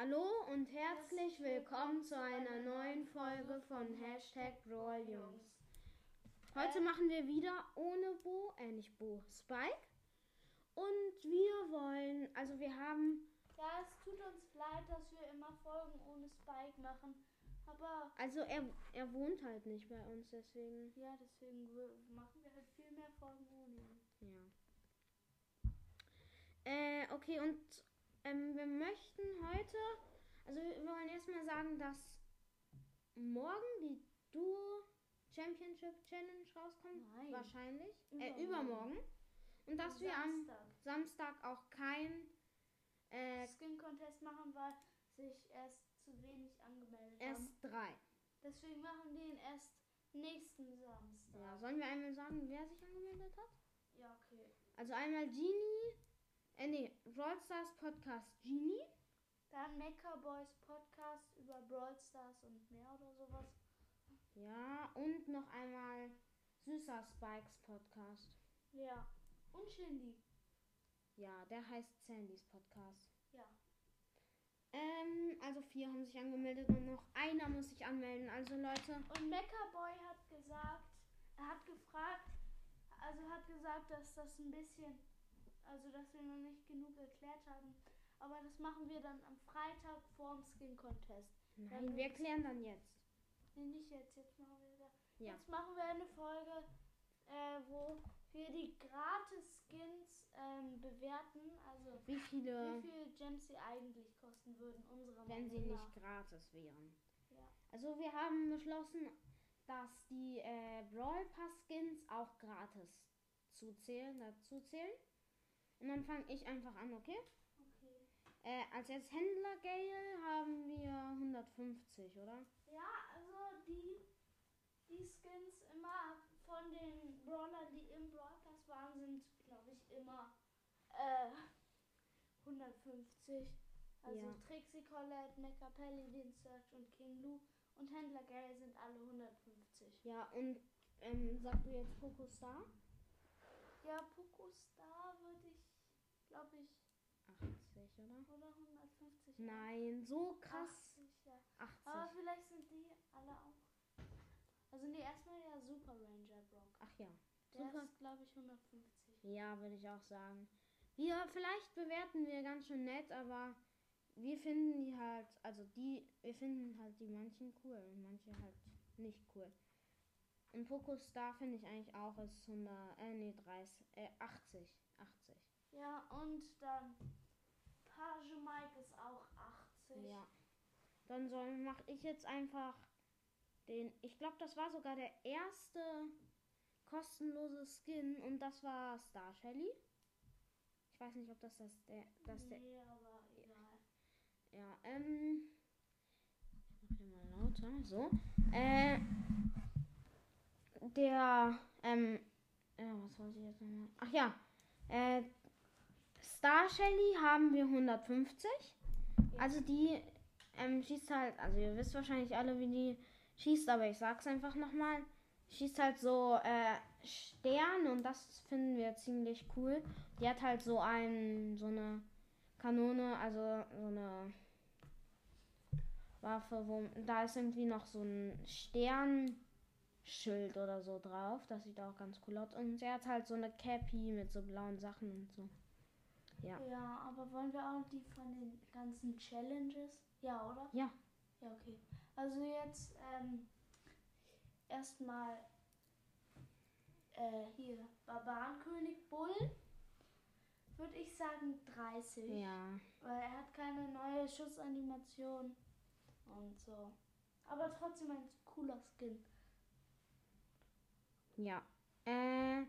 Hallo und herzlich willkommen zu einer neuen Folge von Hashtag Brawljungs. Heute machen wir wieder ohne Bo, äh nicht Bo, Spike. Und wir wollen, also wir haben, Ja, es tut uns leid, dass wir immer Folgen ohne Spike machen. Aber also er, er wohnt halt nicht bei uns, deswegen, ja, deswegen machen wir halt viel mehr Folgen ohne ihn. ja. Äh, okay, und ähm, wir möchten heute, also wir wollen erstmal sagen, dass morgen die Duo Championship Challenge rauskommt. Nein. Wahrscheinlich. Übermorgen. Äh, übermorgen. Und dass wir am Samstag. Samstag auch kein äh, Skin Contest machen, weil sich erst zu wenig angemeldet haben. erst drei. Deswegen machen wir ihn erst nächsten Samstag. Ja, sollen wir einmal sagen, wer sich angemeldet hat? Ja, okay. Also einmal Genie, äh nee, Brawl Stars Podcast Genie. Dann Mecha Boys Podcast über Brawl Stars und mehr oder sowas. Ja, und noch einmal Süßer Spikes Podcast. Ja. Und Shindy. Ja, der heißt Sandys Podcast. Ja. Ähm, also vier haben sich angemeldet und noch einer muss sich anmelden. Also Leute, Und Mecha Boy hat gesagt, er hat gefragt, also hat gesagt, dass das ein bisschen, also dass wir noch nicht genug erklärt haben. Aber das machen wir dann am Freitag vorm Skin Contest. nein, wir klären dann jetzt. Nee, nicht jetzt, jetzt machen wir da. Ja. Jetzt machen wir eine Folge, äh, wo wir die Gratis-Skins ähm, bewerten. Also Wie viele, wie viel Gems sie eigentlich kosten würden, unserer wenn Meinung sie nicht gratis wären? Ja. Also wir haben beschlossen, dass die äh, Brawl Pass Skins auch gratis zuzählen, dazu zählen. Und dann fange ich einfach an, okay? Okay. Äh, als jetzt Händler Gale haben wir 150, oder? Ja, also die, die Skins immer von den Brawlern, die im Pass waren, sind, glaube ich, immer äh, 150. Also Ja. Trixie Colette, Mecha Paladin Search und King Lou und Händler Gale sind alle 150. Ja, und ähm, sagst du jetzt Poco Star? Ja, Poco Star würde ich, glaube ich, 80, oder? oder 150. Nein, so krass. 80, ja. Aber 80. vielleicht sind die alle auch. Also nee, erstmal der Super Ranger Brock. Ach ja. Der Super. ist, glaube ich, 150. Ja, würde ich auch sagen. Wir, vielleicht bewerten wir ganz schön nett, aber wir finden die halt, also die, wir finden halt die manchen cool und manche halt nicht cool. Und Poco Star finde ich eigentlich auch ist 100, äh, nee, 30, äh, 80, 80. Ja, und dann Page Mike ist auch 80. Ja. Dann soll, mache ich jetzt einfach den, ich glaube, das war sogar der erste kostenlose Skin und das war Star Shelly. Ich weiß nicht, ob das das der, das der, nee, egal. Ja, ähm. Ich mach hier mal lauter. So. Äh. Der, ähm. Ja, was wollte ich jetzt nochmal? Ach ja. Äh. Star Shelly haben wir 150. Also die ähm, schießt halt, also ihr wisst wahrscheinlich alle, wie die schießt, aber ich sag's einfach nochmal. Schießt halt so äh, Sterne und das finden wir ziemlich cool. Die hat halt so ein, so eine Kanone, also so eine Waffe, wo da ist irgendwie noch so ein Sternschild oder so drauf. Das sieht auch ganz cool aus. Und sie hat halt so eine Cappy mit so blauen Sachen und so. Ja. Ja, aber wollen wir auch die von den ganzen Challenges? Ja, oder? Ja. Ja, okay. Also jetzt ähm, erstmal äh, hier Barbarenkönig Bull. Würde ich sagen 30. Ja. Weil er hat keine neue Schussanimation und so. Aber trotzdem ein cooler Skin. Ja. Äh,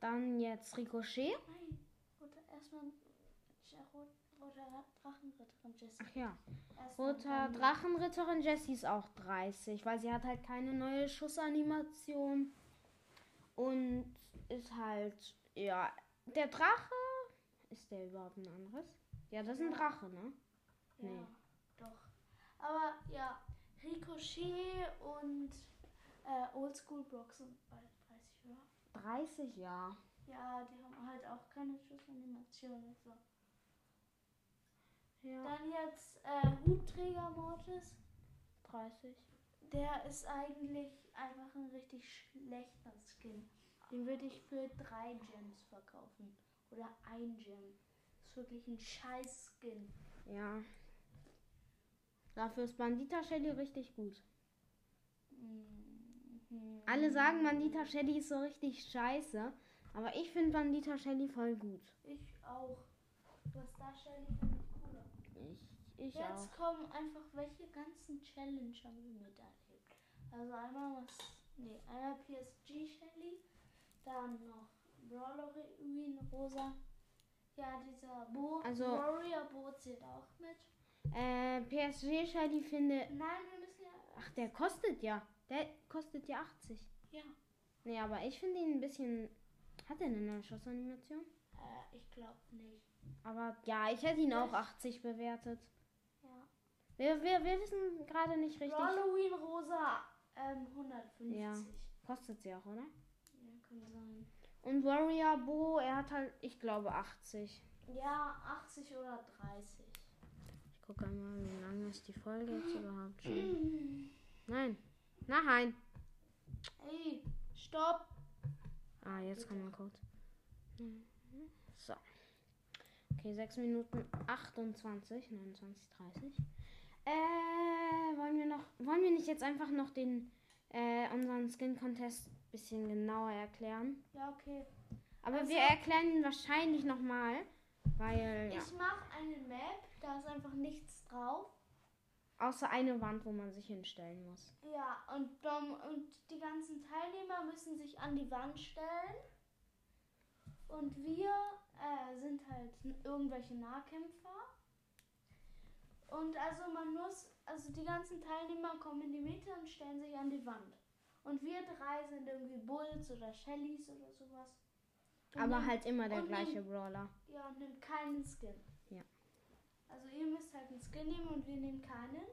dann jetzt Ricochet. Nein, erstmal Rot- roter Drachenritterin Jessie. Ach ja. Roter Drachenritterin Jessie ist auch 30, weil sie hat halt keine neue Schussanimation. Und ist halt, ja, der Drache. Ist der überhaupt ein anderes? Ja, das ist ein Drache, ne? Ja, Nee. doch. Aber ja, Ricochet und äh, Oldschool Brock sind bald 30, oder? 30, ja. Ja, und so. Ja, Dann jetzt äh, Hubträger Mortis. 30. Der ist eigentlich einfach ein richtig schlechter Skin. Den würde ich für drei Gems verkaufen. Oder ein Gem. Ist wirklich ein scheiß Skin. Ja. Dafür ist Bandita Shelly richtig gut. Mhm. Alle sagen, Bandita Shelly ist so richtig scheiße. Aber ich finde Bandita Shelly voll gut. Ich auch. Was da Shelly finde ich cooler. Ich, ich Jetzt auch. kommen einfach, welche ganzen Challenge haben wir miterlebt? Also einmal was, nee, einmal PSG Shelly, dann noch Brawler Ruin Rosa. Ja, dieser Bo, Also- Warrior Bo zählt auch mit. Äh, PSG Shelly finde. Nein, wir müssen ja, Ach, der kostet ja. Der kostet ja 80. ja, Nee, aber ich finde ihn ein bisschen. Hat er eine neue Schussanimation? äh, ich glaube nicht. Aber ja, ich hätte ihn auch 80 bewertet. Ja. Wir, wir, wir wissen gerade nicht richtig. Ruin Rosa, ähm, 150. Ja. Ja. Kostet sie auch, oder? kann sein. Und Warrior Bo, er hat halt, ich glaube, 80. Ja, 80 oder 30. Ich gucke mal, wie lange ist die Folge jetzt überhaupt schon. Nein. Nein. Ey, stopp! Ah, jetzt kommt mein Code. So. Okay, 6 Minuten 28, 29, 30. Äh, wollen wir noch, wollen wir nicht jetzt einfach noch den, äh, unseren Skin Contest bisschen genauer erklären? Ja, okay. Aber Also- wir erklären ihn wahrscheinlich nochmal, weil, ja, Ich mache eine Map, da ist einfach nichts drauf. Außer eine Wand, wo man sich hinstellen muss. Ja, und, dann, und die ganzen Teilnehmer müssen sich an die Wand stellen. Und wir äh, sind halt irgendwelche Nahkämpfer. Und also man muss, also die ganzen Teilnehmer kommen in die Mitte und stellen sich an die Wand. Und wir drei sind irgendwie Bulls oder Shellys oder sowas. Und Aber nehmen- halt immer der gleiche nehmen- Brawler. Ja, und nimmt keinen Skin. Also ihr müsst halt einen Skin nehmen und wir nehmen keinen.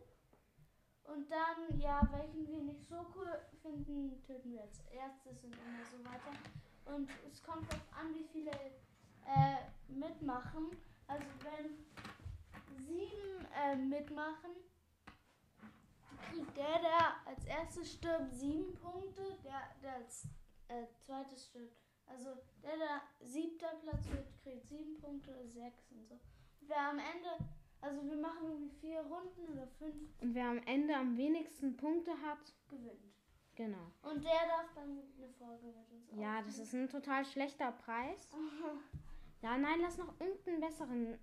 Und dann, ja, welchen wir nicht so cool finden, töten wir als erstes und immer so weiter. Und es kommt darauf an, wie viele äh, mitmachen. Also wenn sieben äh, mitmachen, kriegt der, der als erstes stirbt, sieben Punkte, der, der als äh, zweites stirbt. Also der, der siebter Platz wird, kriegt sieben Punkte sechs und so. Wer am Ende, also wir machen irgendwie vier Runden oder fünf, Und wer am Ende am wenigsten Punkte hat, gewinnt. genau. Und der darf dann eine Folge mit uns Ja, das aufnehmen. ist ein total schlechter Preis. Ja, nein, lass noch irgendeinen besseren.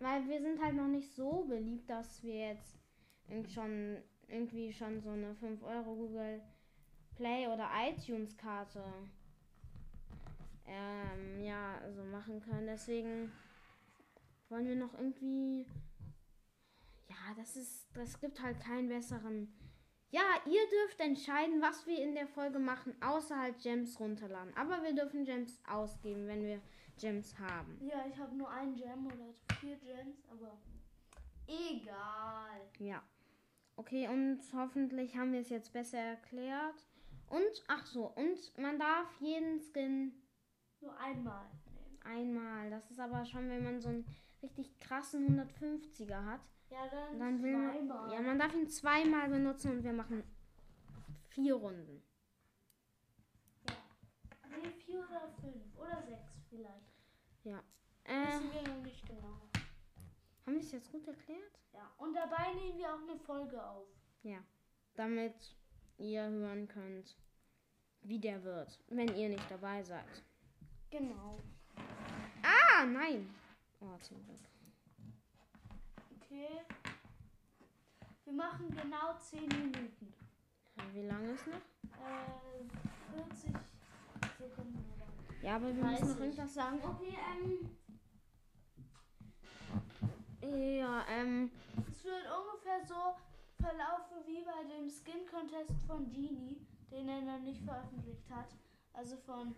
Weil wir sind halt noch nicht so beliebt, dass wir jetzt irgend schon irgendwie schon so eine 5 Euro Google Play oder iTunes Karte ähm, ja, so machen können. Deswegen wollen wir noch irgendwie. Ja, das ist. Das gibt halt keinen besseren. Ja, ihr dürft entscheiden, was wir in der Folge machen, außer halt Gems runterladen. Aber wir dürfen Gems ausgeben, wenn wir Gems haben. Ja, ich habe nur einen Gem oder vier Gems, aber egal. Ja. Okay, und hoffentlich haben wir es jetzt besser erklärt. Und, ach so, und man darf jeden Skin Nur einmal nehmen. einmal. Das ist aber schon, wenn man so einen richtig krassen 150er hat. Ja, dann, Dann will man, ja, man darf ihn zweimal benutzen und wir machen vier Runden. Nee, vier oder fünf oder sechs vielleicht. Äh, Wissen wir noch nicht genau. haben wir es jetzt gut erklärt? Ja, und dabei nehmen wir auch eine Folge auf. Damit ihr hören könnt, wie der wird, wenn ihr nicht dabei seid. Genau. Ah, nein. Oh, zum Glück. Okay. Wir machen genau 10 Minuten. Wie lange ist noch? Äh, 40 Sekunden oder. Ja, aber wir müssen noch 30. irgendwas sagen. Okay, ähm, Ja, ähm, es wird ungefähr so verlaufen wie bei dem Skin Contest von Genie, den er noch nicht veröffentlicht hat. Also von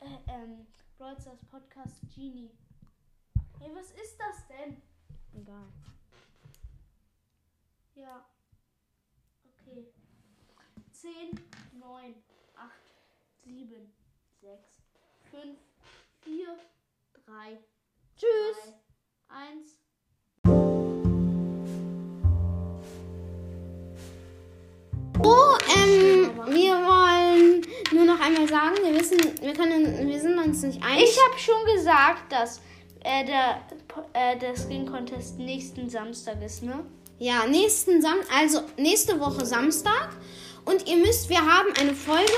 äh, ähm, Brawl Stars Podcast Genie. Hey, was ist das denn? Egal. Ja. Okay. 10, 9, 8, 7, 6, 5, 4, 3. Tschüss. 3, 1. Oh, wir wollen nur noch einmal sagen, wir wissen, wir können, wir sind uns nicht einig. Ich habe schon gesagt, dass äh, der, äh, der Skin Contest nächsten Samstag ist, ne? Ja, nächsten Sam also nächste Woche Samstag. Und ihr müsst, wir haben eine Folge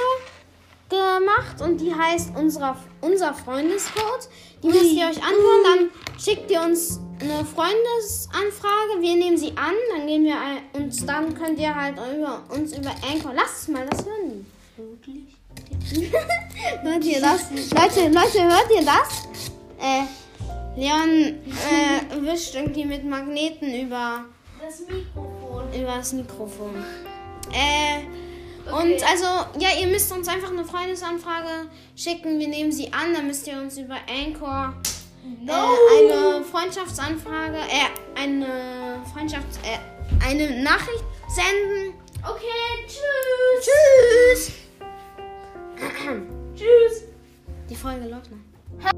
gemacht und die heißt unserer, unser Freundescode. Die müsst ihr euch anhören. Dann schickt ihr uns eine Freundesanfrage. Wir nehmen sie an. Dann gehen wir ein, und dann könnt ihr halt über, uns über Anchor. Lasst es mal das hören. Wirklich? Hört ihr das? Leute, Leute, hört ihr das? Äh, Leon äh, wischt irgendwie mit Magneten über, Das Mikrofon. über das Mikrofon. Äh, Okay. und also, ja, ihr müsst uns einfach eine Freundesanfrage schicken. Wir nehmen sie an. Dann müsst ihr uns über Anchor No. äh, eine Freundschaftsanfrage, äh, eine Freundschafts-, äh, eine Nachricht senden. Okay, tschüss. Tschüss! Tschüss. Die Folge läuft noch.